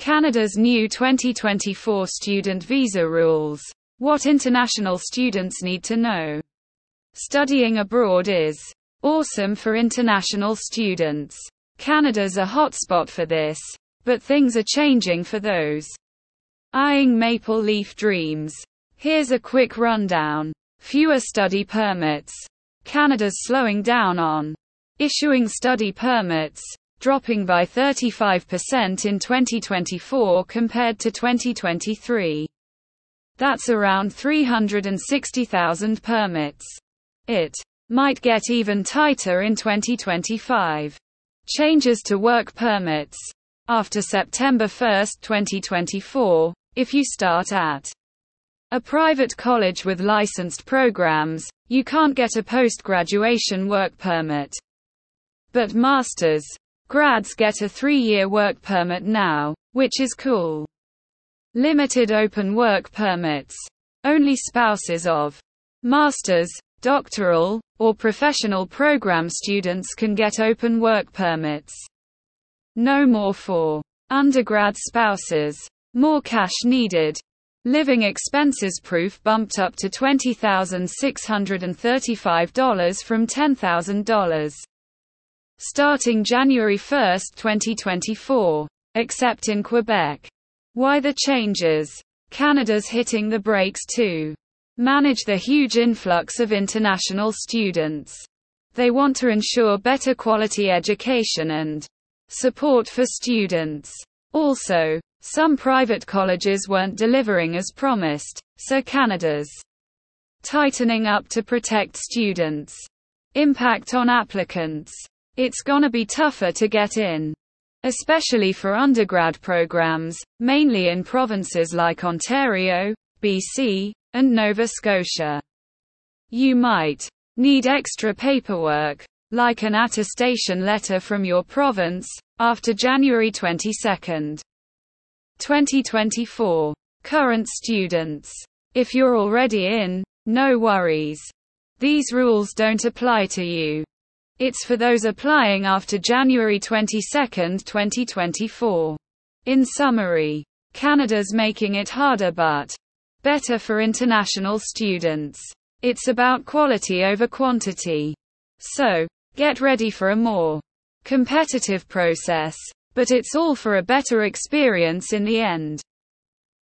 Canada's new 2024 student visa rules. What international students need to know. Studying abroad is awesome for international students. Canada's a hotspot for this, but things are changing for those eyeing maple leaf dreams. Here's a quick rundown. Fewer study permits. Canada's slowing down on issuing study permits, dropping by 35% in 2024 compared to 2023. That's around 360,000 permits. It might get even tighter in 2025. Changes to work permits. After September 1, 2024, if you start at a private college with licensed programs, you can't get a post graduation work permit. But masters, grads get a three year work permit now, which is cool. Limited open work permits. Only spouses of masters, doctoral, or professional program students can get open work permits. No more for undergrad spouses. More cash needed. Living expenses proof bumped up to $20,635 from $10,000. Starting January 1, 2024. Except in Quebec. Why the changes? Canada's hitting the brakes too. Manage the huge influx of international students. They want to ensure better quality education and support for students. Also, some private colleges weren't delivering as promised, so Canada's tightening up to protect students. Impact on applicants. It's gonna be tougher to get in. Especially for undergrad programs, mainly in provinces like Ontario, BC, and Nova Scotia. You might need extra paperwork, like an attestation letter from your province, after January 22. 2024. Current students. If you're already in, no worries. These rules don't apply to you. It's for those applying after January 22, 2024. In summary, Canada's making it harder but better for international students. It's about quality over quantity. So, get ready for a more competitive process. But it's all for a better experience in the end.